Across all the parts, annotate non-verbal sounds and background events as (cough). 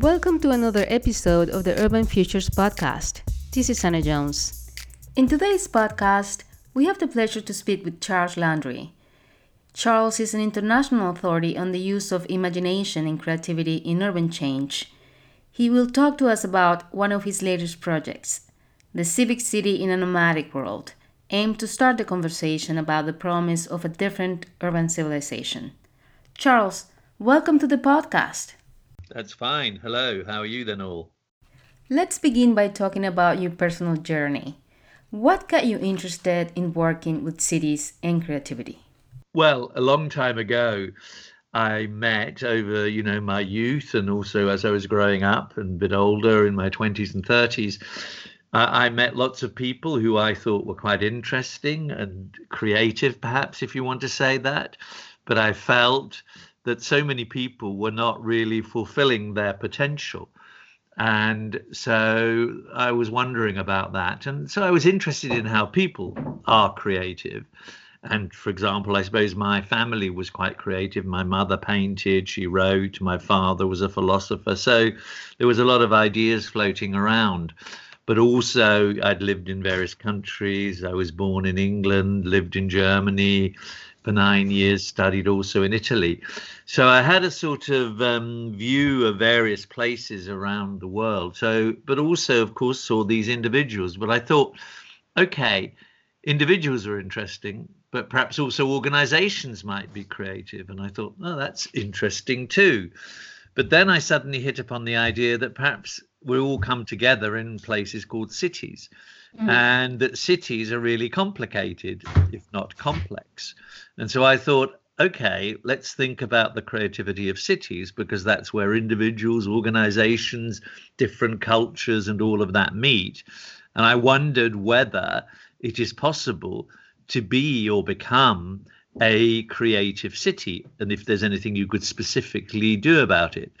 Welcome to another episode of the Urban Futures Podcast. This is Anna Jones. In today's podcast, we have the pleasure to speak with Charles Landry. Charles is an international authority on the use of imagination and creativity in urban change. He will talk to us about one of his latest projects, the Civic City in a Nomadic World, aimed to start the conversation about the promise of a different urban civilization. Charles, welcome to the podcast. That's fine. Hello, how are you then all? Let's begin by talking about your personal journey. What got you interested in working with cities and creativity? Well, a long time ago, I met over, you know, my youth and also as I was growing up and a bit older in my 20s and 30s. I met lots of people who I thought were quite interesting and creative, perhaps, if you want to say that. But I felt that so many people were not really fulfilling their potential. And so I was wondering about that. And so I was interested in how people are creative. And for example, I suppose my family was quite creative. My mother painted, she wrote, my father was a philosopher. So there was a lot of ideas floating around. But also, I'd lived in various countries. I was born in England, lived in Germany, for nine years, studied also in Italy. So I had a sort of um, view of various places around the world. So, but also, of course, saw these individuals. But I thought, okay, individuals are interesting, but perhaps also organizations might be creative. And I thought, oh, that's interesting too. But then I suddenly hit upon the idea that perhaps we all come together in places called cities. Mm. and that cities are really complicated, if not complex. And so I thought, okay, let's think about the creativity of cities because that's where individuals, organizations, different cultures, and all of that meet. And I wondered whether it is possible to be or become a creative city and if there's anything you could specifically do about it.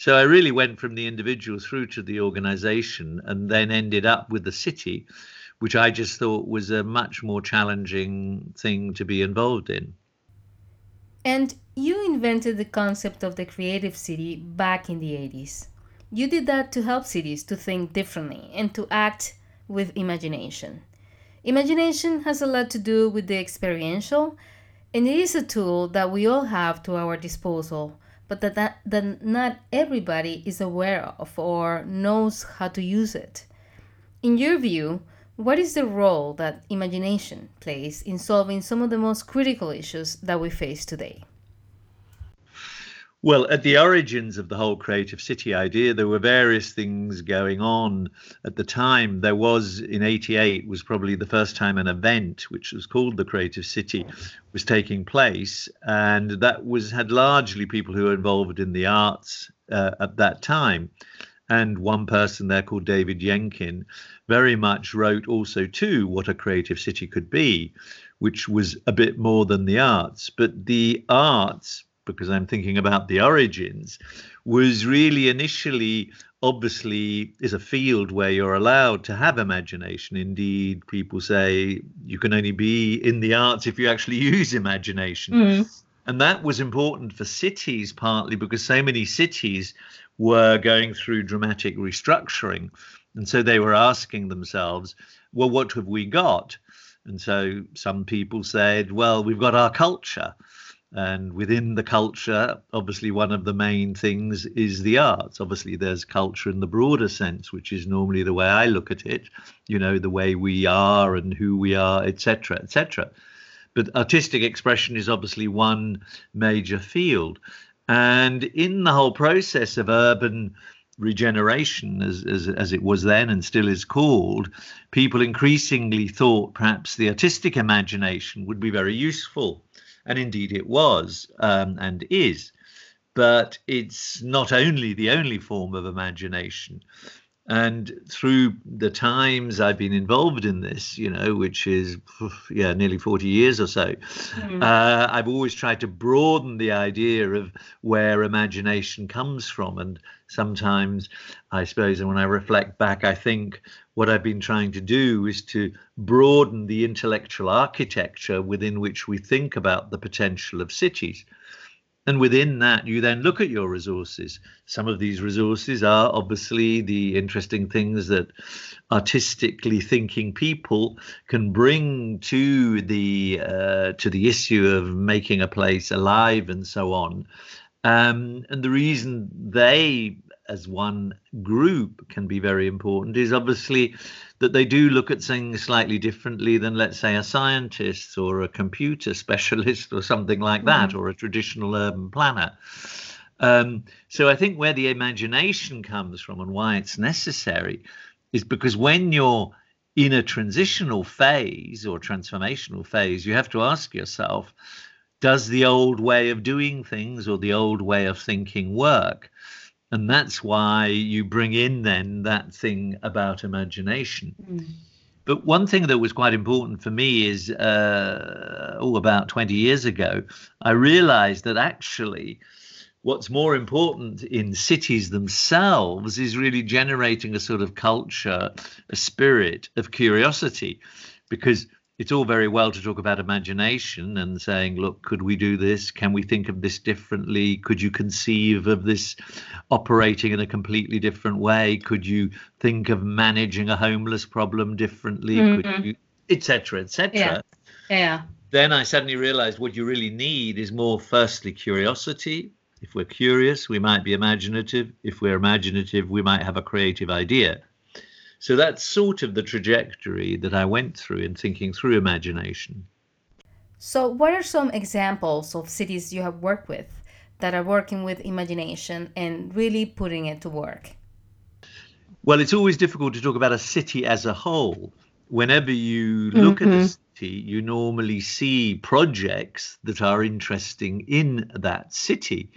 So I really went from the individual through to the organization and then ended up with the city, which I just thought was a much more challenging thing to be involved in. And you invented the concept of the creative city back in the 80s. You did that to help cities to think differently and to act with imagination. Imagination has a lot to do with the experiential, and it is a tool that we all have to our disposal but that, that, that not everybody is aware of or knows how to use it. In your view, what is the role that imagination plays in solving some of the most critical issues that we face today? Well, at the origins of the whole creative city idea, there were various things going on at the time. There was in 88 was probably the first time an event which was called the Creative City was taking place, and that was had largely people who were involved in the arts uh, at that time. And one person there called David Yencken very much wrote also too what a creative city could be, which was a bit more than the arts. But the arts because I'm thinking about the origins, was really initially obviously is a field where you're allowed to have imagination. Indeed, people say you can only be in the arts if you actually (laughs) use imagination. Mm. And that was important for cities, partly because so many cities were going through dramatic restructuring. And so they were asking themselves, well, what have we got? And so some people said, well, we've got our culture. And within the culture, obviously, one of the main things is the arts. Obviously, there's culture in the broader sense, which is normally the way I look at it, you know, the way we are and who we are, etc., etc. But artistic expression is obviously one major field. And in the whole process of urban regeneration, as, as, as it was then and still is called, people increasingly thought perhaps the artistic imagination would be very useful and indeed it was um, and is. But it's not only the only form of imagination. And through the times I've been involved in this, you know, which is, yeah, nearly 40 years or so, mm. uh, I've always tried to broaden the idea of where imagination comes from. And sometimes, I suppose, and when I reflect back, I think what I've been trying to do is to broaden the intellectual architecture within which we think about the potential of cities. And within that, you then look at your resources. Some of these resources are obviously the interesting things that artistically thinking people can bring to the uh, to the issue of making a place alive and so on. Um, and the reason they, as one group, can be very important is obviously that they do look at things slightly differently than, let's say, a scientist or a computer (laughs) specialist or something like that, mm-hmm. or a traditional urban planner. Um, so I think where the imagination comes from and why it's necessary is because when you're in a transitional phase or transformational phase, you have to ask yourself, does the old way of doing things or the old way of thinking work? And that's why you bring in then that thing about imagination. Mm. But one thing that was quite important for me is, uh, oh, about 20 years ago, I realized that actually what's more important in cities themselves is really generating a sort of culture, a spirit of curiosity. Because it's all very well to talk about imagination and saying, look, could we do this? Can we think of this differently? Could you conceive of this operating in a completely different way? Could you think of managing a homeless problem differently? Mm-hmm. Could you, etc., etc. Yeah. yeah. Then I suddenly realized what you really need is more, firstly, curiosity. If we're curious, we might be imaginative. If we're imaginative, we might have a creative idea. So that's sort of the trajectory that I went through in thinking through imagination. So, what are some examples of cities you have worked with that are working with imagination and really putting it to work? Well, it's always difficult to talk about a city as a whole. Whenever you look mm-hmm. at a mm-hmm. city, you normally see projects that are interesting in that city.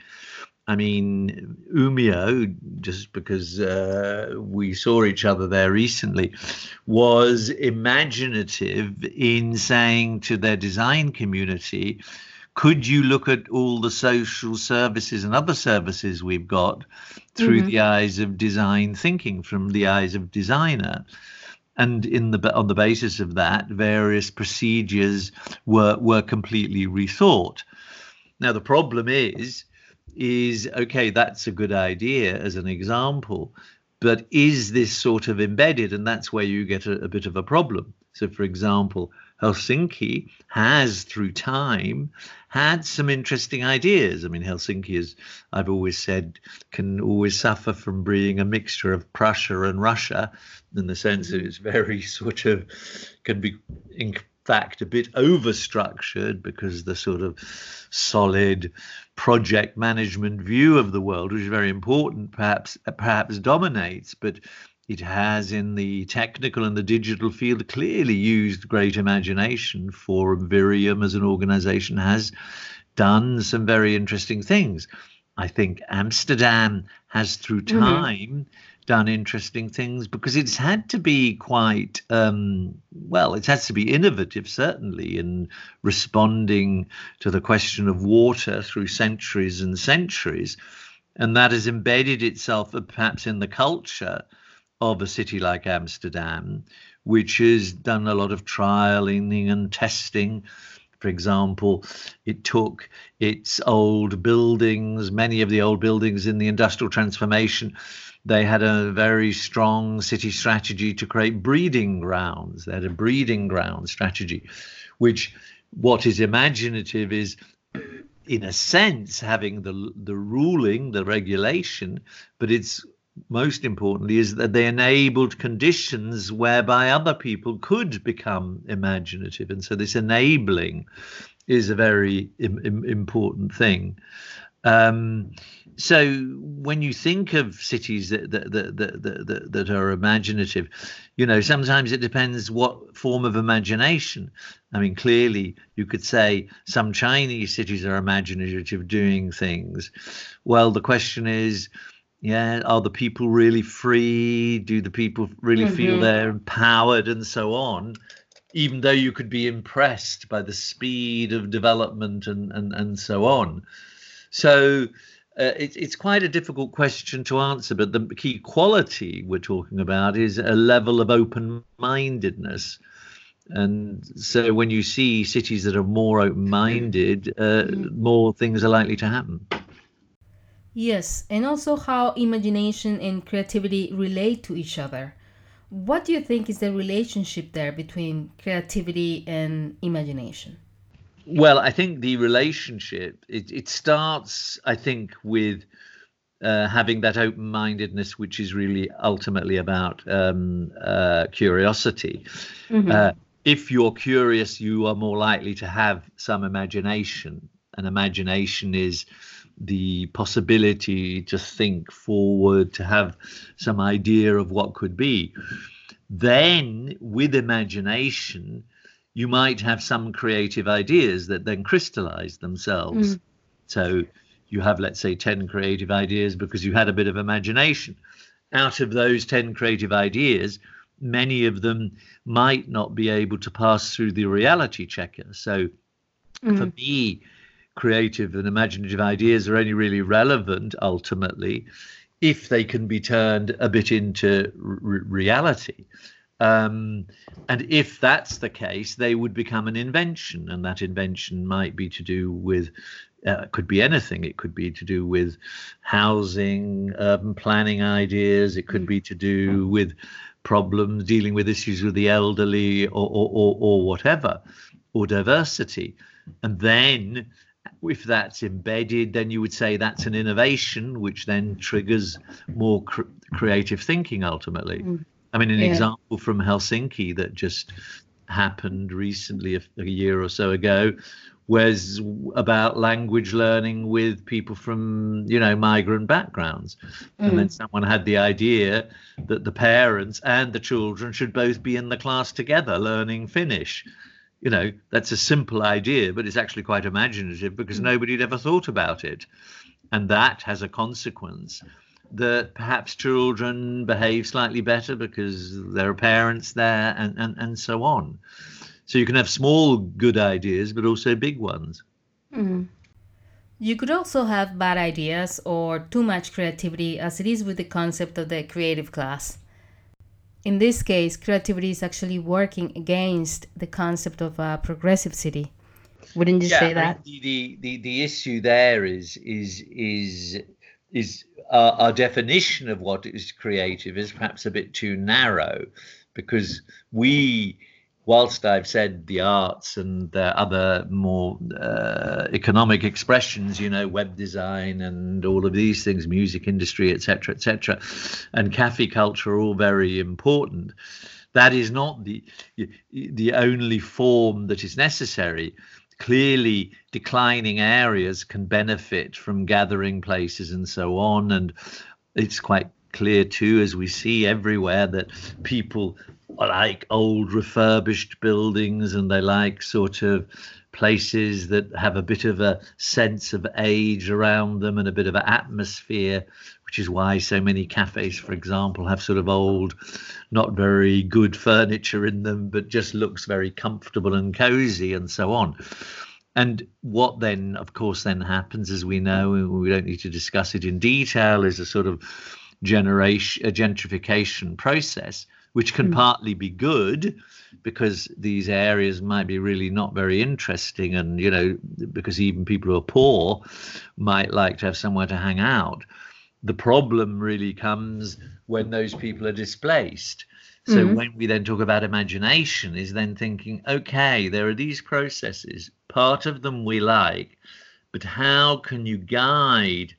I mean, Umeå, just because uh, we saw each other there recently, was imaginative in saying to their design community, could you look at all the social services and other services we've got through mm-hmm. the eyes of design thinking, from the eyes of designer? And in the on the basis of that, various procedures were were completely rethought. Now the problem is is okay, that's a good idea as an example, but is this sort of embedded? And that's where you get a, a bit of a problem. So, for example, Helsinki has, through time, had some interesting ideas. I mean, Helsinki, as I've always said, can always suffer from being a mixture of Prussia and Russia, in the sense that it's very (laughs) sort of can be fact a bit overstructured because the sort of solid project management view of the world, which is very important, perhaps perhaps dominates, but it has in the technical and the digital field clearly used great imagination Forum Virium as an organization has done some very interesting things. I think Amsterdam has through mm-hmm. time mm-hmm done interesting things because it's had to be quite um, well it has to be innovative certainly in responding to the question of water through centuries and centuries. And that has embedded itself uh, perhaps in the culture of a city like amsterdam which has done a lot of trialing and testing. For example, it took its old buildings, many of the old buildings in the industrial transformation, they had a very strong city strategy to create breeding grounds. They had a breeding ground strategy, which what is imaginative is in a sense having the the ruling the regulation but it's most importantly is that they enabled conditions whereby other people could become imaginative and so this enabling is a very Im- Im- important thing um, so when you think of cities that that, that that that that are imaginative, you know sometimes it depends what form of imagination. I mean, clearly you could say some Chinese cities are imaginative, doing things. Well, the question is, yeah, are the people really free? Do the people really mm-hmm. feel they're empowered and so on? Even though you could be impressed by the speed of development and and and so on. So uh, it, it's quite a difficult question to answer, but the key quality we're talking about is a level of open mindedness. and so when you see cities that are more open-minded, uh, mm. more things are likely to happen. Yes, and also how imagination and creativity relate to each other. What do you think is the relationship there between creativity and imagination? Well, I think the relationship it, it starts, I think, with uh, having that open mindedness, which is really ultimately about um, uh, curiosity. Mm-hmm. Uh, if you're curious, you are more likely to have some imagination. And imagination is the possibility to think forward, to have some idea of what could be. Then, with imagination, you might have some creative ideas that then crystallize themselves. Mm. So, you have, let's say, 10 creative ideas because you had a bit of imagination. Out of those 10 creative ideas, many of them might not be able to pass through the reality checker. So, mm. for me, creative and imaginative ideas are only really relevant ultimately if they can be turned a bit into reality. Um, and if that's the case, they would become an invention, and that invention might be to do with uh, could be anything. It could be to do with housing, urban planning ideas. It could be to do with problems dealing with issues with the elderly, or or, or, or whatever, or diversity. And then if that's embedded, then you would say that's an innovation, which then triggers more cr- creative thinking ultimately. Mm. I mean, an yeah. example from Helsinki that just happened recently, a, a, year or so ago, was about language learning with people from, you know, migrant backgrounds. Mm. And then mm. someone had the idea that the parents and the children should both be in the class together learning Finnish you know, that's a simple idea, but it's actually quite imaginative because mm. nobody had ever thought about it. And that has a consequence that perhaps children behave slightly better because there are parents there and, and, and so on. So you can have small good ideas, but also big ones. Mm. You could also have bad ideas or too much creativity, as it is with the concept of the creative class in this case, creativity is actually working against the concept of a progressive city. Wouldn't you yeah, say that? The, the, the, the issue there is is is is our, our definition of what is creative is perhaps a bit too narrow because we whilst I've said the arts and the other more uh, economic expressions, you know, web design and all of these things, music industry, etc., etc., and cafe culture are all very important. That is not the the only form that is necessary. Clearly, declining areas can benefit from gathering places and so on, and it's quite clear too, as we see everywhere, that people like old refurbished buildings and they like sort of places that have a bit of a sense of age around them and a bit of an atmosphere which is why so many cafes for example have sort of old not very good furniture in them but just looks very comfortable and cozy and so on and what then of course then happens as we know we don't need to discuss it in detail is a sort of generation a gentrification process which can mm. partly be good because these areas might be really not very interesting and you know because even people who are poor might like to have somewhere to hang out the problem really comes when those people are displaced so mm-hmm. when we then talk about imagination is then thinking okay there are these processes part of them we like but how can you guide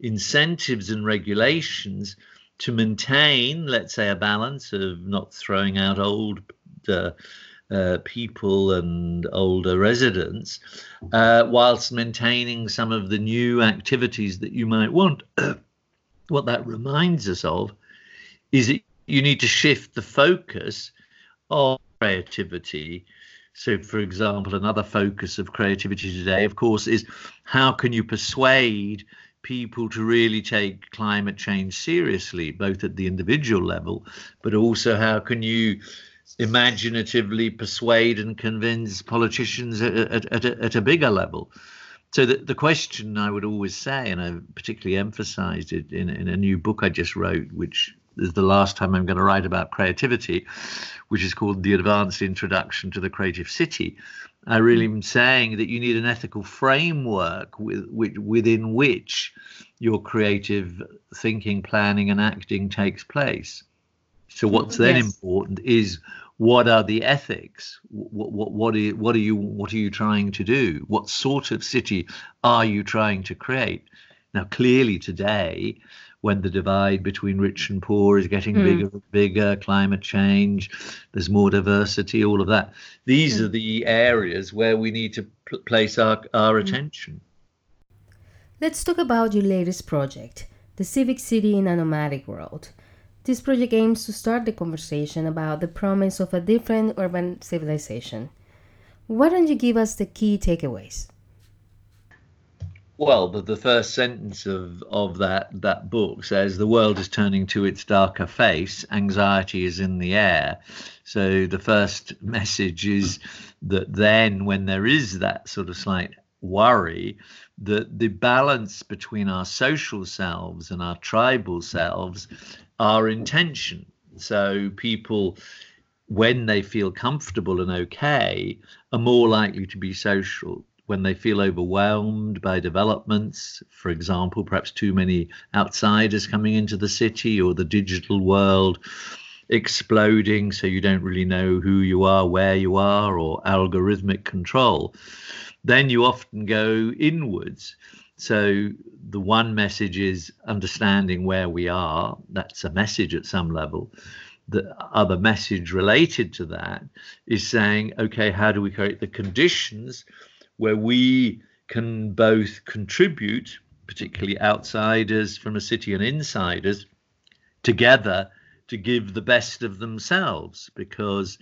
incentives and regulations to maintain, let's say, a balance of not throwing out old uh, uh, people and older residents, uh, whilst maintaining some of the new activities that you might want. (clears throat) what that reminds us of is that you need to shift the focus of creativity. So, for example, another focus of creativity today, of course, is how can you persuade people to really take climate change seriously, both at the individual level, but also how can you imaginatively persuade and convince politicians at, at, at, a, at a bigger level? So the, the question I would always say, and I particularly emphasized it in, in a new book I just wrote, which is the last time I'm going to write about creativity, which is called The Advanced Introduction to the Creative City. I really am saying that you need an ethical framework with, with, within which your creative thinking, planning, and acting takes place. So, what's then yes. important is what are the ethics? What, what, what, are, what, are you, what are you trying to do? What sort of city are you trying to create? Now, clearly, today, when the divide between rich and poor is getting mm. bigger and bigger, climate change, there's more diversity, all of that. These mm. are the areas where we need to pl- place our, our mm. attention. Let's talk about your latest project, the Civic City in a Nomadic World. This project aims to start the conversation about the promise of a different urban civilization. Why don't you give us the key takeaways? well, the, the first sentence of, of that, that book says the world is turning to its darker face, anxiety is in the air. So the first (laughs) message is that then, when there is that sort of slight worry, that the balance between our social selves and our tribal selves are in tension. So people, when they feel comfortable and okay, are more likely to be social when they feel overwhelmed by developments, for example, perhaps too many outsiders coming into the city or the digital world exploding so you don't really know who you are, where you are, or algorithmic control, then you often go inwards. So the one message is understanding where we are. That's a message at some level. The other message related to that is saying, okay, how do we create the conditions where we can both contribute, particularly outsiders from a city and insiders, together to give the best of themselves because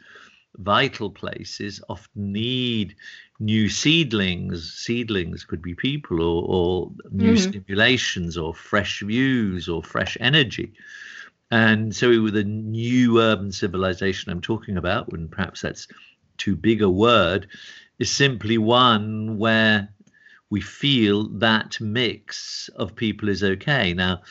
vital places often need new seedlings. Seedlings could be people or, or new mm-hmm. stimulations or fresh views or fresh energy. And so, with a new urban civilization I'm talking about, when perhaps that's too big a word, is simply one where we feel that mix of people is okay. Now,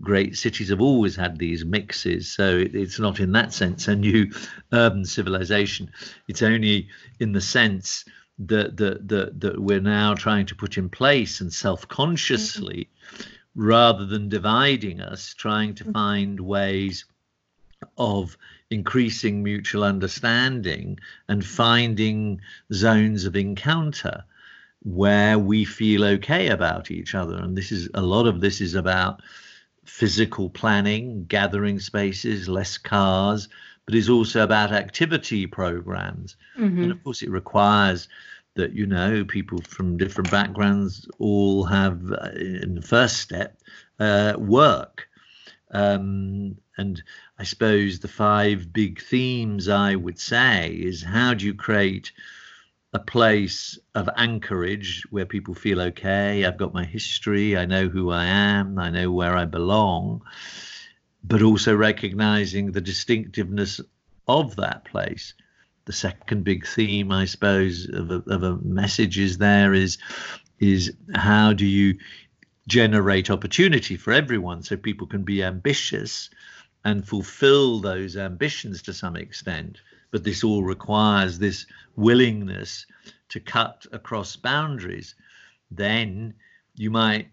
great cities have always had these mixes, so it, it's not in that sense a new (laughs) urban civilization. It's only in the sense that that that, that we're now trying to put in place and self-consciously, mm-hmm. rather than dividing us, trying to mm-hmm. find ways of increasing mutual understanding and finding zones of encounter where we feel okay about each other and this is a lot of this is about physical planning gathering spaces less cars but it's also about activity programs. Mm-hmm. and of course it requires that you know people from different backgrounds all have uh, in the first step uh, work. Um, and I suppose the five big themes I would say is how do you create a place of anchorage where people feel okay, I've got my history, I know who I am, I know where I belong, but also recognizing the distinctiveness of that place. The second big theme, I suppose, of a, of a message is there is is how do you generate opportunity for everyone so people can be ambitious and fulfill those ambitions to some extent. But this all requires this willingness to cut across boundaries. Then you might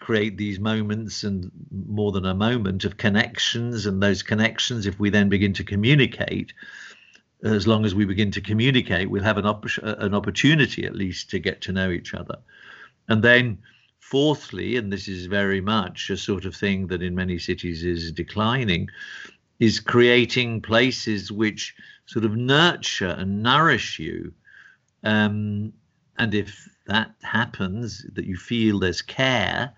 create these moments and more than a moment of connections and those connections if we then begin to communicate as long as we begin to communicate we'll have an, op- an opportunity at least to get to know each other and then Fourthly, and this is very much a sort of thing that in many cities is declining, is creating places which sort of nurture and nourish you. Um, and if that happens, that you feel there's care,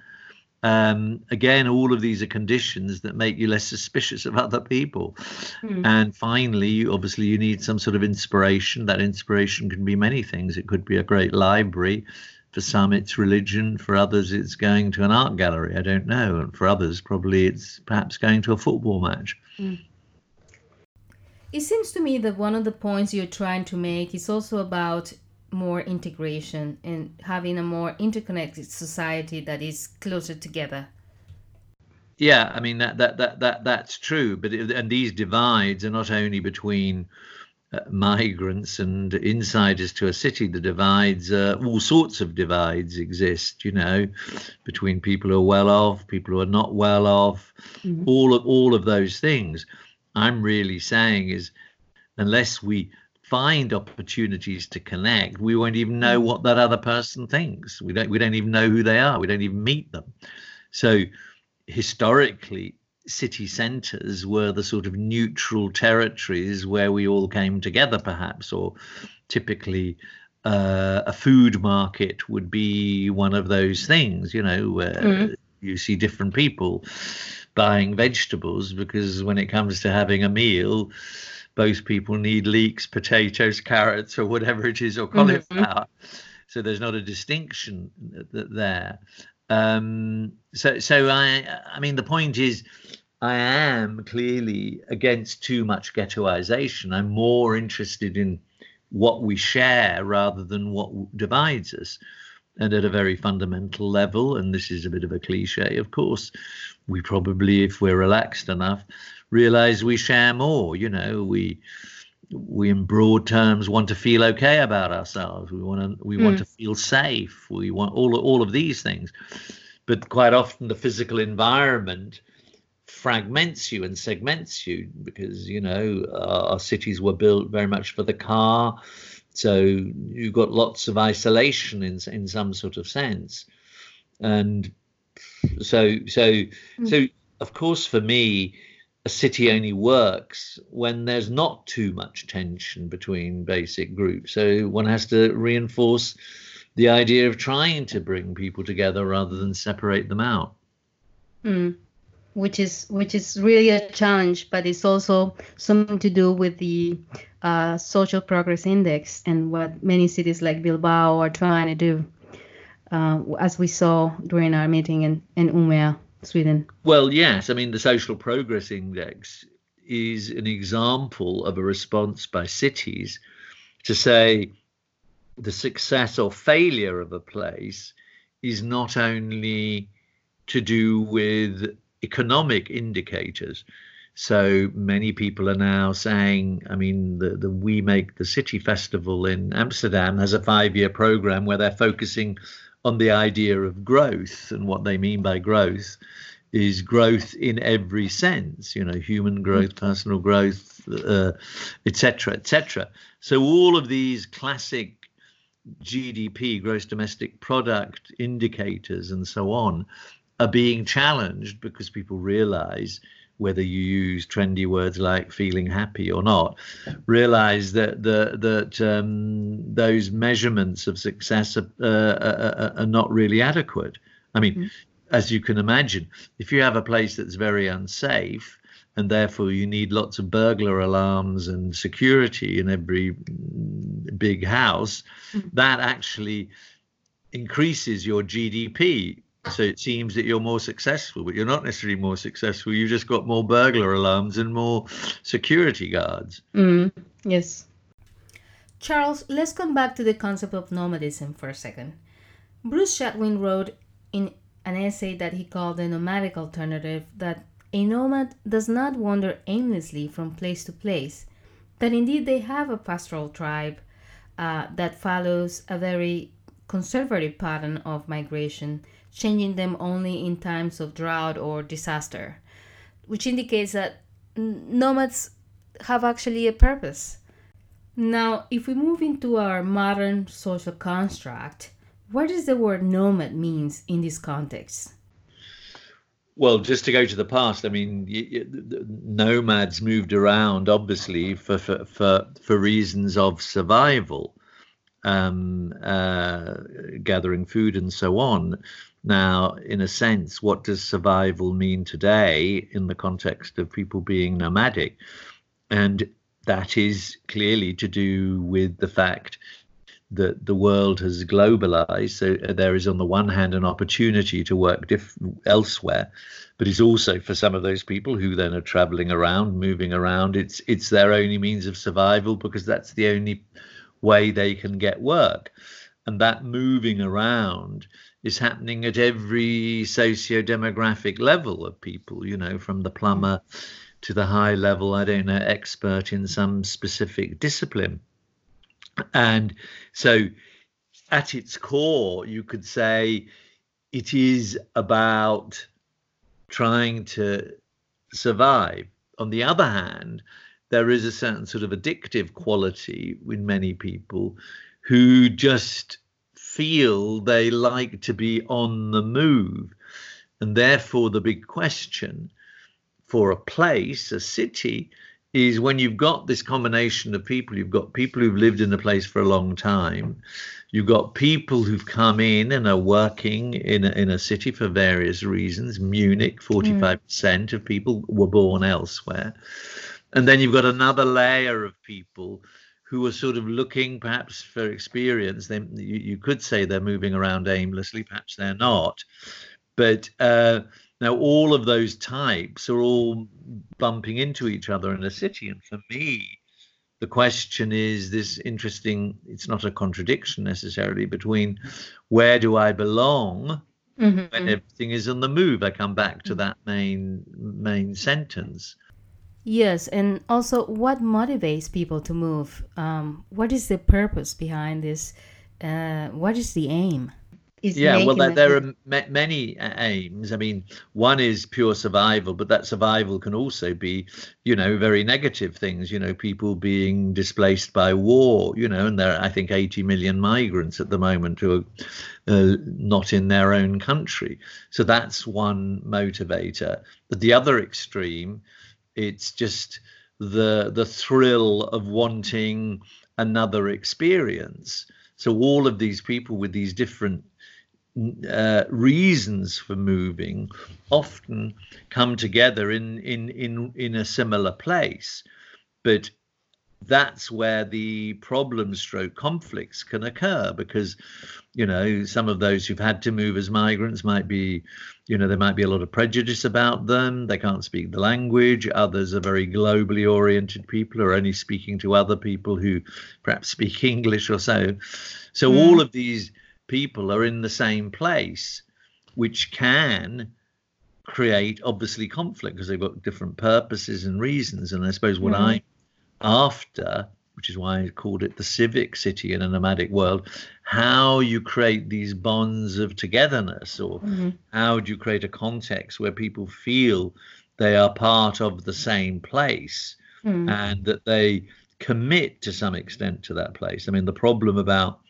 um, again, all of these are conditions that make you less suspicious of other people. Mm. And finally, obviously, you need some sort of inspiration. That inspiration can be many things. It could be a great library. For some, it's religion. For others, it's going to an art gallery. I don't know. And for others, probably it's perhaps going to a football match. Mm. It seems to me that one of the points you're trying to make is also about more integration and having a more interconnected society that is closer together. Yeah, I mean that that that that that's true. But it, and these divides are not only between uh, migrants and insiders to a city. The divides, uh, all sorts of divides exist. You know, between people who are well off, people who are not well off, mm-hmm. all of all of those things. I'm really saying is, unless we find opportunities to connect, we won't even know what that other person thinks. We don't we don't even know who they are. We don't even meet them. So historically, city centres were the sort of neutral territories where we all came together, perhaps, or typically uh, a food market would be one of those things, you know, where mm. you see different people buying vegetables because when it comes to having a meal, both people need leeks, potatoes, carrots, or whatever it is, or mm-hmm. cauliflower. Mm-hmm. So there's not a distinction there. Um, so, so I, I mean, the point is, I am clearly against too much ghettoization. I'm more interested in what we share rather than what divides us. And at a very fundamental level, and this is a bit of a cliche, of course, we probably, if we're relaxed enough, realize we share more. You know, we we in broad terms want to feel okay about ourselves. We want to we mm. want to feel safe. We want all all of these things. But quite often the physical environment fragments you and segments you because you know our, our cities were built very much for the car so you've got lots of isolation in in some sort of sense and so so mm. so of course for me a city only works when there's not too much tension between basic groups. So one has to reinforce the idea of trying to bring people together rather than separate them out. Mm. Which is which is really a challenge, but it's also something to do with the uh, social progress index and what many cities like Bilbao are trying to do, uh, as we saw during our meeting in in Umeå. Sweden? Well, yes. I mean, the Social Progress Index is an example of a response by cities to say the success or failure of a place is not only to do with economic indicators. So many people are now saying, I mean, the, the We Make the City Festival in Amsterdam has a five year program where they're focusing on the idea of growth and what they mean by growth is growth in every sense you know human growth mm. personal growth etc uh, etc et so all of these classic gdp gross domestic product indicators and so on are being challenged because people realize whether you use trendy words like feeling happy or not, realize that the, that um, those measurements of success are, uh, are, are, not really adequate. I mean, mm-hmm. as you can imagine, if you have a place that's very unsafe, and therefore you need lots of burglar alarms and security in every big house, mm-hmm. that actually increases your GDP so it seems that you're more successful, but you're not necessarily more successful. You've just got more burglar alarms and more security guards. Mm, yes. Charles, let's come back to the concept of nomadism for a second. Bruce Chatwin wrote in an essay that he called the nomadic alternative that a nomad does not wander aimlessly from place to place, that indeed they have a pastoral tribe uh, that follows a very conservative pattern of migration changing them only in times of drought or disaster, which indicates that nomads have actually a purpose. Now, if we move into our modern social construct, what does the word nomad means in this context? Well, just to go to the past, I mean, nomads moved around obviously for for for, for reasons of survival, um, uh, gathering food and so on. Now, in a sense, what does survival mean today in the context of people being nomadic? And that is clearly to do with the fact that the world has globalized. So uh, there is, on the one hand, an opportunity to work diff- elsewhere, but it's also for some of those people who then are traveling around, moving around. It's it's their only means of survival because that's the only way they can get work, and that moving around is happening at every socio-demographic level of people, you know, from the plumber to the high level, I don't know, expert in some specific discipline. And so at its core, you could say it is about trying to survive. On the other hand, there is a certain sort of addictive quality in many people who just feel they like to be on the move. And therefore, the big question for a place, a city, is when you've got this combination of people, you've got people who've lived in a place for a long time, you've got people who've come in and are working in a, in a city for various reasons. Munich, 45% mm. of people were born elsewhere. And then you've got another layer of people who are sort of looking perhaps for experience. They, you, you could say they're moving around aimlessly, perhaps they're not. But uh, now all of those types are all bumping into each other in a city. And for me, the question is this interesting, it's not a contradiction necessarily between where do I belong mm-hmm. when everything is on the move. I come back to that main main sentence. Yes, and also what motivates people to move? Um, what is the purpose behind this? Uh, what is the aim? Is yeah, well, there, there are m- many aims. I mean, one is pure survival, but that survival can also be, you know, very negative things. You know, people being displaced by war. You know, and there are, I think, 80 million migrants at the moment who are uh, not in their own country. So that's one motivator. But the other extreme it's just the the thrill of wanting another experience. So all of these people with these different uh, reasons for moving often come together in in in in a similar place, but that's where the problem stroke conflicts can occur because you know some of those who've had to move as migrants might be you know there might be a lot of prejudice about them they can't speak the language others are very globally oriented people who are only speaking to other people who perhaps speak (laughs) english or so so mm. all of these people are in the same place which can create obviously conflict because they've got different purposes and reasons and i suppose what mm. i after, which is why I called it the civic city in a nomadic world, how you create these bonds of togetherness, or mm-hmm. how do you create a context where people feel they are part of the same place mm. and that they commit to some extent to that place. I mean, the problem about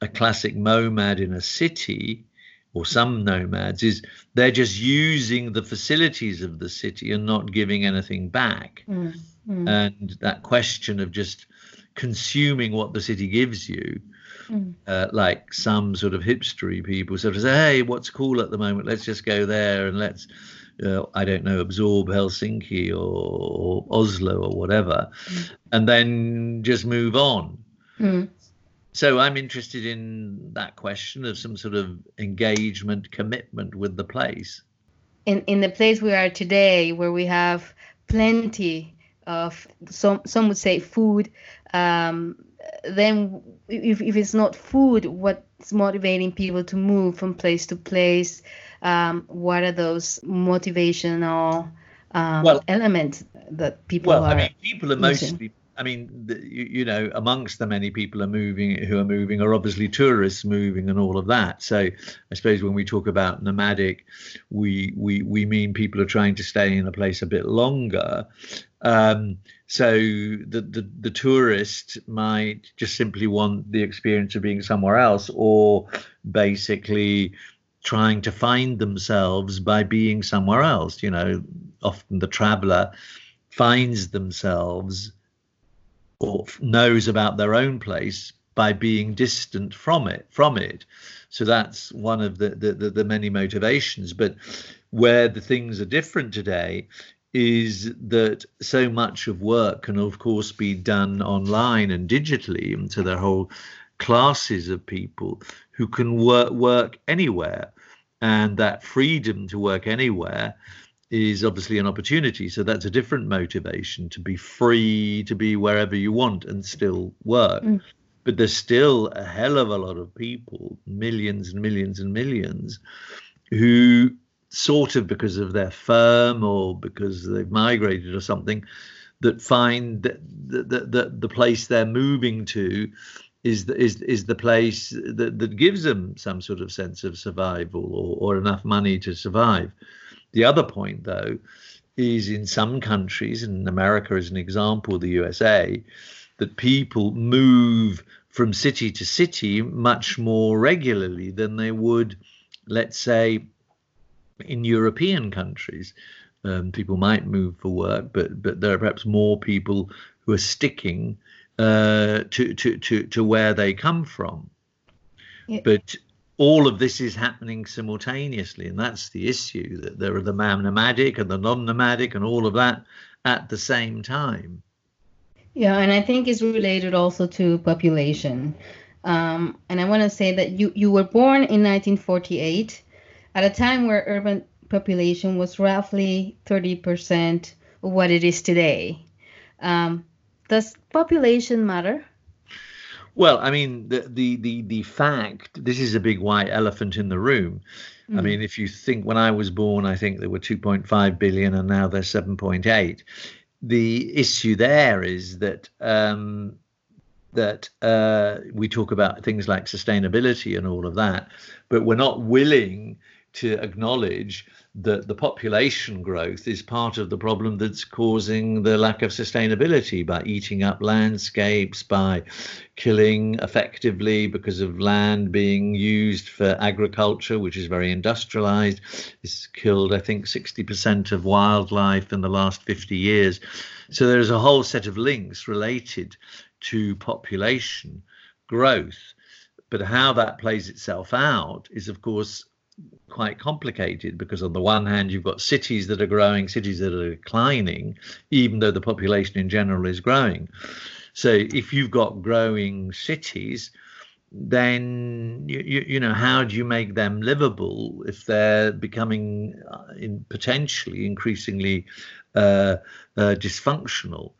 a classic nomad in a city or some nomads is they're just using the facilities of the city and not giving anything back. Mm. Mm. And that question of just consuming what the city gives you, mm. uh, like some sort of hipstery people sort of say, hey, what's cool at the moment? Let's just go there and let's, uh, I don't know, absorb Helsinki or, or Oslo or whatever, mm. and then just move on. Mm. So I'm interested in that question of some sort of engagement, commitment with the place. In in the place we are today, where we have plenty of some some would say food um, then if, if it's not food what's motivating people to move from place to place um, what are those motivational um, well, elements that people well, are I mean, people are mostly I mean, the, you, you, know, amongst the many people are moving who are moving are obviously tourists moving and all of that. So I suppose when we talk about nomadic, we we we mean people are trying to stay in a place a bit longer. Um, so the, the the tourist might just simply want the experience of being somewhere else, or basically trying to find themselves by being somewhere else. You know, often the traveler finds themselves or knows about their own place by being distant from it from it so that's one of the, the the, many motivations but where the things are different today is that so much of work can of course be done online and digitally and so there are whole classes of people who can work work anywhere and that freedom to work anywhere is obviously an opportunity. So that's a different motivation to be free to be wherever you want and still work. Mm. but there's still a hell of a lot of people, millions and millions and millions, who sort of because of their firm or because they've migrated or something, that find that the, the, the place they're moving to is the, is is the place that, that gives them some sort of sense of survival or, or enough money to survive. The other point, though, is in some countries, and America is an example, the USA, that people move from city to city much more regularly than they would, let's say, in European countries. Um, people might move for work, but but there are perhaps more people who are sticking uh, to, to to to where they come from. Yeah. But all of this is happening simultaneously, and that's the issue that there are the nomadic and the non-nomadic and all of that at the same time. Yeah, and I think it's related also to population. Um, and I want to say that you, you were born in 1948 at a time where urban population was roughly 30% of what it is today. Um, does population matter? Well, I mean, the, the the the fact this is a big white elephant in the room. Mm. I mean, if you think when I was born, I think there were 2.5 billion, and now there's 7.8 the issue there is that um, that uh, we talk about things like sustainability and all of that, but we're not willing to acknowledge that the population growth is part of the problem that's causing the lack of sustainability by eating up landscapes, by killing effectively because of land being used for agriculture, which is very industrialized. It's killed, I think, 60% of wildlife in the last 50 years. So there's a whole set of links related to population growth. But how that plays itself out is, of course, quite complicated because on the one hand you've got cities that are growing cities that are declining even though the population in general is growing. So if you've got growing cities then you, you, you know how do you make them livable if they're becoming uh, in potentially increasingly uh, uh, dysfunctional?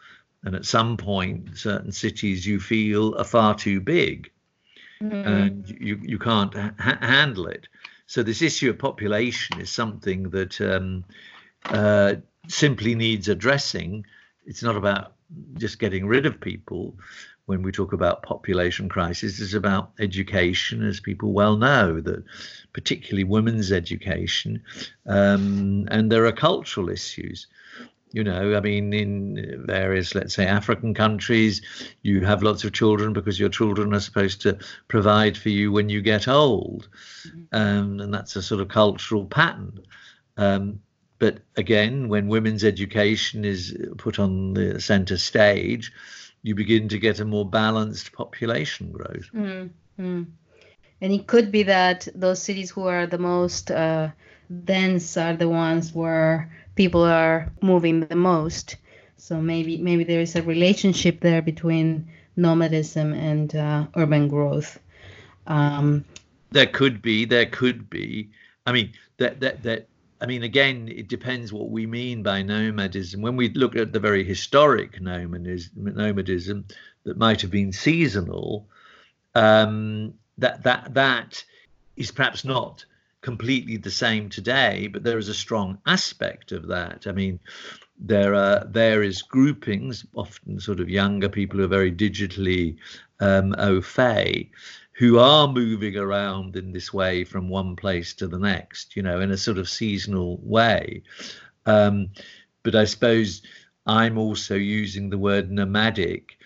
And at some point certain cities you feel are far too big. Mm-hmm. and you, you can't ha- handle it so this issue of population is something that um, uh, simply needs addressing. It's not about just getting rid of people. When we talk about population crisis, it's about education, as people well know, that particularly women's education, um, and there are cultural issues you know i mean in various let's say african countries you have lots of children because your children are supposed to provide for you when you get old mm-hmm. um, and that's a sort of cultural pattern um, but again when women's education is put on the center stage you begin to get a more balanced population growth mm-hmm. and it could be that those cities who are the most uh, dense are the ones where people are moving the most. So maybe maybe there is a relationship there between nomadism and uh, urban growth. Um, there could be. There could be. I mean that that that. I mean, again, it depends what we mean by nomadism. When we look at the very historic nomadism, nomadism that might have been seasonal, um, that that that is perhaps not completely the same today, but there is a strong aspect of that. I mean, there are various groupings, often sort of younger people who are very digitally um, au fait, who are moving around in this way from one place to the next, you know, in a sort of seasonal way. Um, but I suppose I'm also using the word nomadic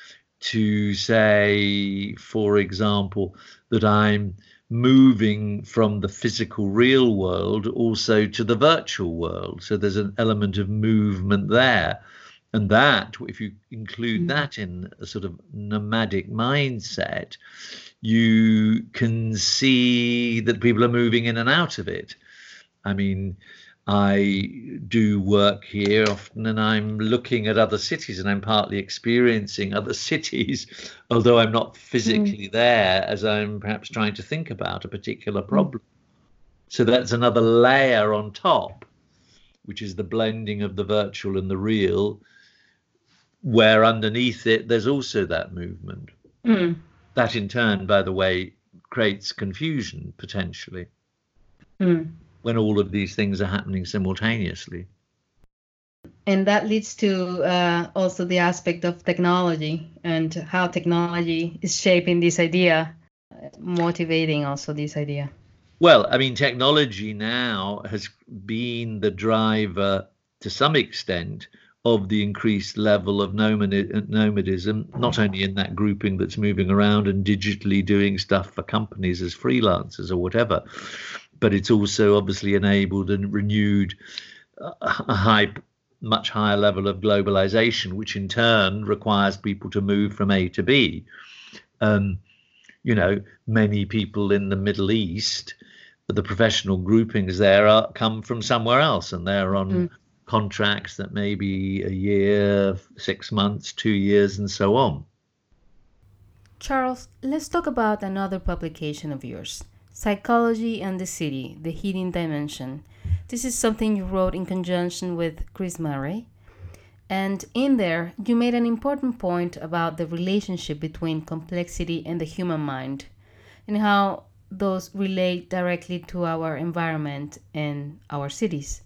to say, for example, that I'm moving from the physical real world also to the virtual world. So there's an element of movement there. And that, if you include mm. that in a sort of nomadic mindset, you can see that people are moving in and out of it. I mean, I do work here often and I'm looking at other cities and I'm partly experiencing other (laughs) cities, although I'm not physically mm. there as I'm perhaps trying to think about a particular mm. problem. Mm. So that's another layer on top, which is the blending of the virtual and the real, where underneath it there's also that movement. Mm. that in turn, by the way, creates confusion potentially Mm. When all of these things are happening simultaneously. And that leads to uh, also the aspect of technology and how technology is shaping this idea, motivating also this idea. Well, I mean, technology now has been the driver to some extent of the increased level of nomadism, not only in that grouping that's moving around and digitally doing stuff for companies as freelancers or whatever, but it's also obviously enabled and renewed a high, much higher level of globalization, which in turn requires people to move from A to B. Um, you know, many people in the Middle East, the professional groupings there are come from somewhere else, and they're on Mm. contracts that may be a year, six months, two years, and so on. Charles, let's talk about another publication of yours Psychology and the City The Hidden Dimension. This is something you wrote in conjunction with Chris Murray. And in there, you made an important point about the relationship between complexity and the human mind, and how those relate directly to our environment and our cities.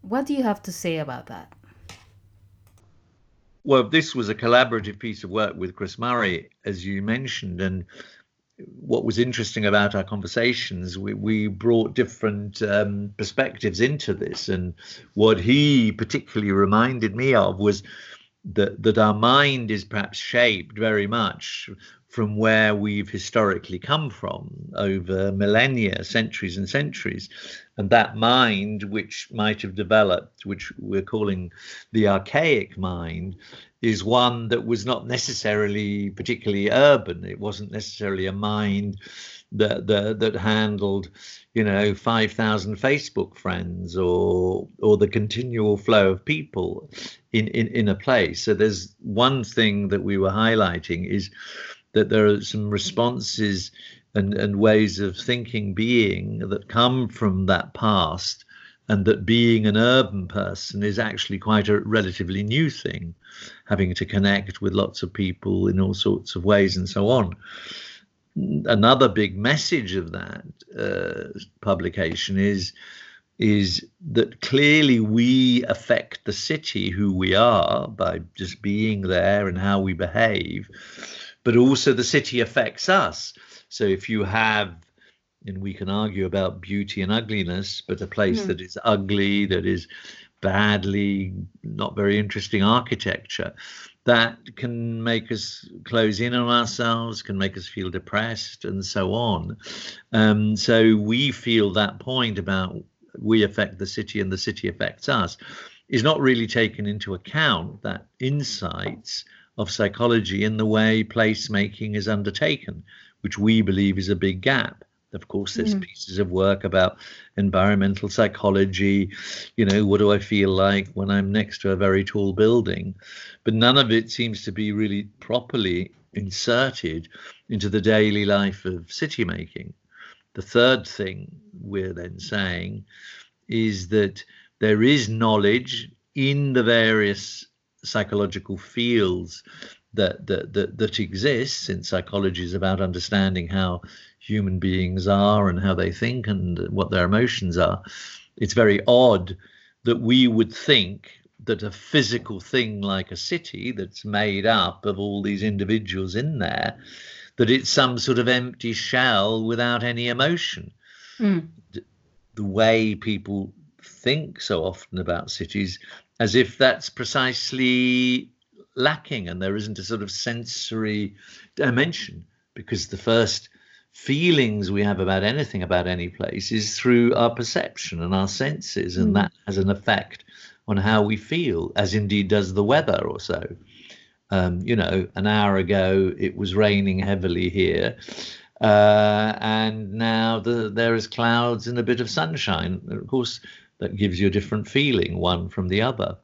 What do you have to say about that? Well, this was a collaborative piece of work with Chris Murray, as you mentioned, and what was interesting about our conversations, we, we brought different um, perspectives into this, and what he particularly reminded me of was that that our mind is perhaps shaped very much from where we've historically come from over millennia, centuries and centuries. And that mind, which might have developed, which we're calling the archaic mind, is one that was not necessarily particularly urban. It wasn't necessarily a mind that that, that handled, you know, five thousand Facebook friends or or the continual flow of people in, in in a place. So there's one thing that we were highlighting is that there are some responses and, and ways of thinking being that come from that past and that being an urban person is actually quite a relatively new thing having to connect with lots of people in all sorts of ways and so on. Another big message of that uh, publication is is that clearly we affect the city who we are by just being there and how we behave but also the city affects us. So if you have, and we can argue about beauty and ugliness, but a place Mm. that is ugly, that is badly, not very interesting architecture, that can make us close in on ourselves, can make us feel depressed, and so on. Um, so we feel that point about we affect the city and the city affects us is not really taken into account that insights of psychology in the way placemaking is undertaken, which we believe is a big gap. Of course, there's Mm. pieces of work about environmental psychology. You know, what do I feel like when I'm next to a very tall building? But none of it seems to be really properly inserted into the daily life of city making. The third thing we're then saying is that there is knowledge in the various psychological fields that that that, that exists in psychology is about understanding how human beings are and how they think and what their emotions are it's very odd that we would think that a physical thing like a city that's made up of all these individuals in there that it's some sort of empty shell without any emotion Mm. the way people think so often about cities as if that's precisely lacking and there isn't a sort of sensory dimension because the first feelings we have about anything about any place is through our perception and our senses and Mm. that has an effect on how we feel as indeed does the weather or so um, you know an hour ago it was raining heavily here uh, and now the, there is clouds and a bit of sunshine. Of course, that gives you a different feeling, one from the other.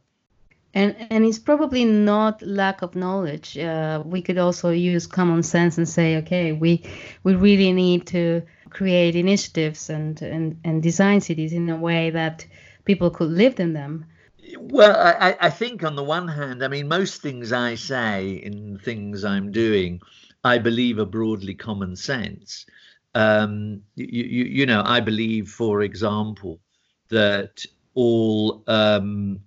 And and it's probably not lack of knowledge. Uh, we could also use common sense and say, okay, we we really need to create initiatives and and and design cities in a way that people could live in them. Well, I, I think on the one hand, I mean, most things I say in things I'm doing I believe are broadly common sense. Um, you, you, you know, I believe, for example, that all um,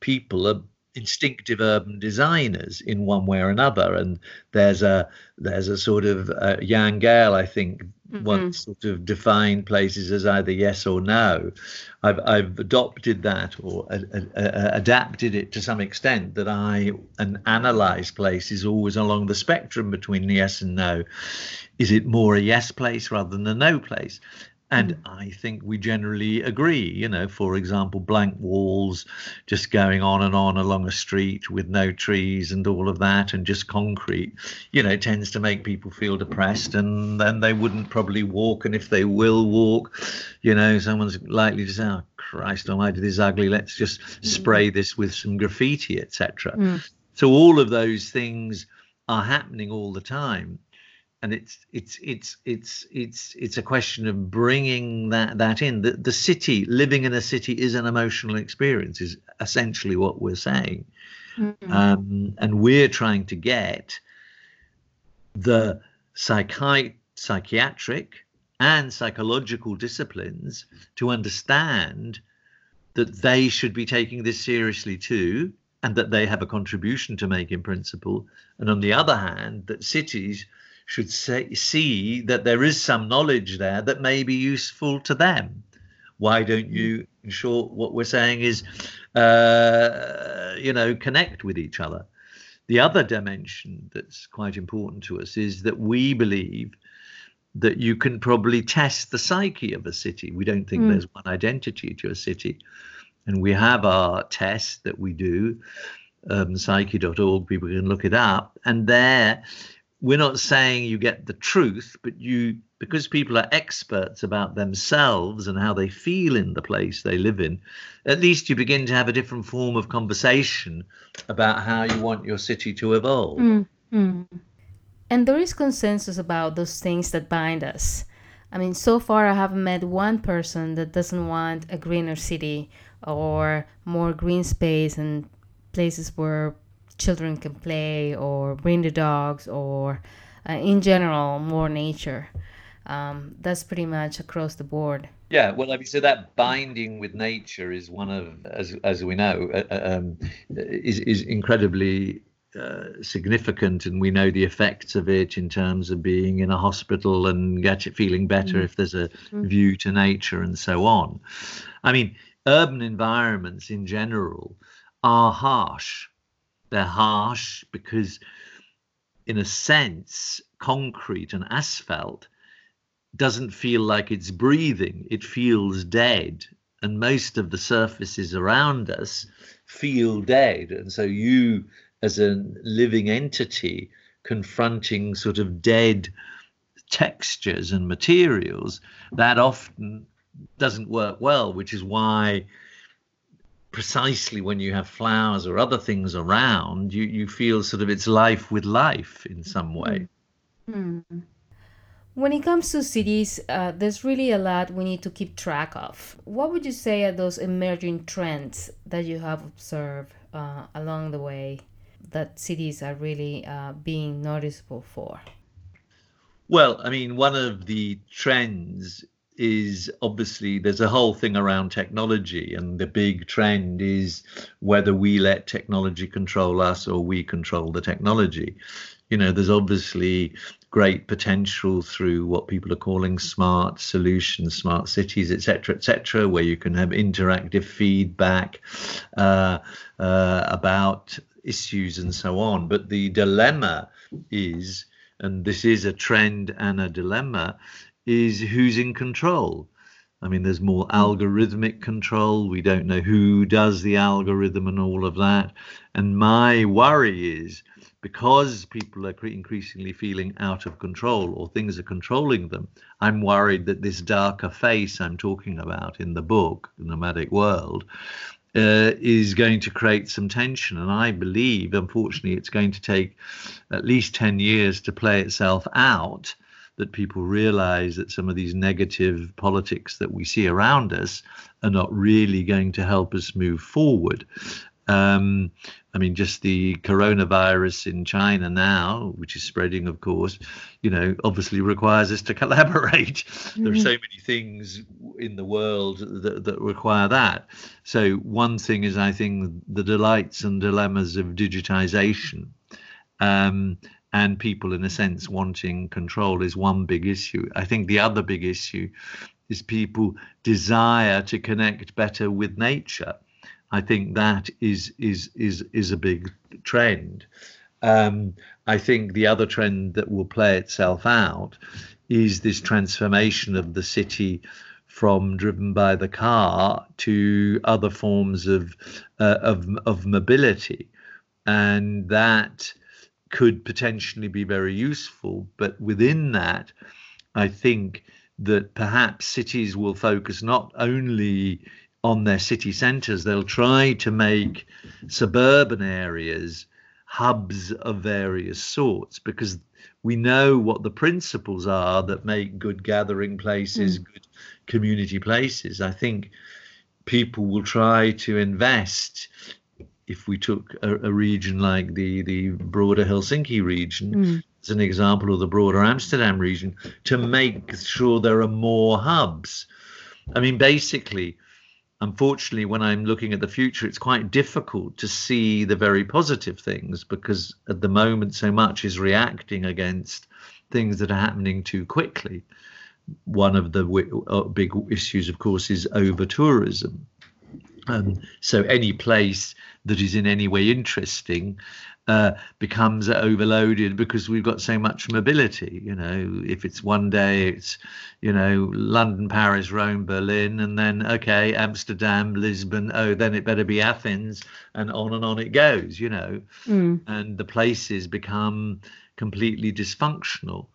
people are instinctive urban designers in one way or another. And there's a there's a sort of uh, Jan Gehl I think mm-hmm. once sort of defined places as either yes or no. I've I've adopted that or adapted it to some extent that I and analyze places always along the spectrum between the yes and no. Is it more a yes place rather than a no place and mm. I think we generally agree, you know, for example, blank walls just going on and on along a street with no trees and all of that and just concrete, you know, tends to make people feel depressed and then they wouldn't probably walk. And if they will walk, you know, someone's likely to say, oh, Christ almighty, this is ugly. Let's just mm. spray this with some graffiti, etc. Mm. So all of those things are happening all the time and it's it's it's it's it's it's a question of bringing that that in. The, the city living in a city is an emotional experience is essentially what we're saying. Mm-hmm. um, and we're trying to get the psychi- psychiatric and psychological disciplines to understand that they should be taking this seriously too and that they have a contribution to make in principle. And on the other hand that cities should say, see that there is some knowledge there that may be useful to them. Why don't you, in short, what we're saying is, uh, you know, connect with each other. The other dimension that's quite important to us is that we believe that you can probably test the psyche of a city. We don't think mm. there's one identity to a city. And we have our test that we do, um, psyche.org, people can look it up. And there we're not saying you get the truth, but you because people are experts about themselves and how they feel in the place they live in, at least you begin to have a different form of conversation about how you want your city to evolve. Mm-hmm. And there is consensus about those things that bind us. I mean, so far I haven't met one person that doesn't want a greener city or more green space and places where children can play or bring the dogs or uh, in general more nature um, that's pretty much across the board yeah well i mean so that binding with nature is one of as as we know uh, uh um, is is incredibly uh, significant and we know the effects of it in terms of being in a hospital and get it feeling better mm. if there's a mm. view to nature and so on i mean urban environments in general are harsh they're harsh because, in a sense, concrete and asphalt doesn't feel like it's breathing, it feels dead. And most of the surfaces around us feel dead. And so, you, as a living entity, confronting sort of dead textures and materials, that often doesn't work well, which is why precisely when you have flowers or other things around, you, you feel sort of it's life with life in some way. Mm. When it comes to cities, uh, there's really a lot we need to keep track of. What would you say are those emerging trends that you have observed uh, along the way that cities are really uh, being noticeable for? Well, I mean, one of the trends is obviously there's a whole thing around technology, and the big trend is whether we let technology control us or we control the technology. You know, there's obviously great potential through what people are calling smart solutions, smart cities, etc., etc., where you can have interactive feedback uh, uh, about issues and so on. But the dilemma is, and this is a trend and a dilemma, is who's in control. I mean, there's more algorithmic control. We don't know who does the algorithm and all of that. And my worry is because people are increasingly feeling out of control or things are controlling them, I'm worried that this darker face I'm talking about in the book, The Nomadic World, uh, is going to create some tension. And I believe, unfortunately, it's going to take at least 10 years to play itself out that people realize that some of these negative politics that we see around us are not really going to help us move forward. Um, I mean, just the coronavirus in China now, which is spreading, of course, you know, obviously requires us to (laughs) collaborate. Mm-hmm. There are so many things in the world that, that require that. So, one thing is, I think, the delights and dilemmas of digitization. Um, and people, in a sense, wanting control is one big issue. I think the other big issue is people desire to connect better with nature I think that is is is is a big trend. Um, I think the other trend that will play itself out is this transformation of the city from driven by the car to other forms of uh, of of mobility, and that could potentially be very useful. But within that, I think that perhaps cities will focus not only on their city centres. They'll try to make suburban areas hubs of various sorts because we know what the principles are that make good gathering places, mm. good community places. I think people will try to invest if we took a, a region like the the broader Helsinki region mm. as an example, or the broader Amsterdam region, to make sure there are more hubs. I mean, basically, unfortunately, when I'm looking at the future, it's quite difficult to see the very positive things because at the moment, so much is reacting against things that are happening too quickly. One of the w- uh, big issues, of course, is over tourism. Um, so any place that is in any way interesting uh, becomes overloaded because we've got so much mobility. You know, if it's one day, it's, you know, London, Paris, Rome, Berlin, and then, okay, Amsterdam, Lisbon, oh, then it better be Athens, and on and on it goes, you know. Mm. And the places become completely dysfunctional.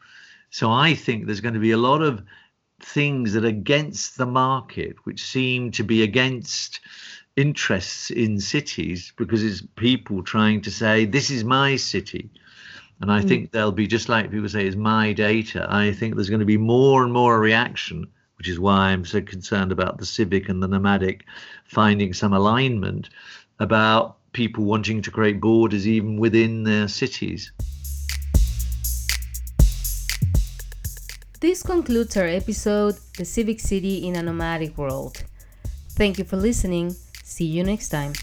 So I think there's going to be a lot of things that are against the market, which seem to be against interests in cities because it's people trying to say, this is my city. And I mm. think there'll be, just like people say, it's my data. I think there's going to be more and more reaction, which is why I'm so concerned about the civic and the nomadic finding some alignment about people wanting to create borders even within their cities. This concludes our episode, The Civic City in a Nomadic World. Thank you for listening. See you next time.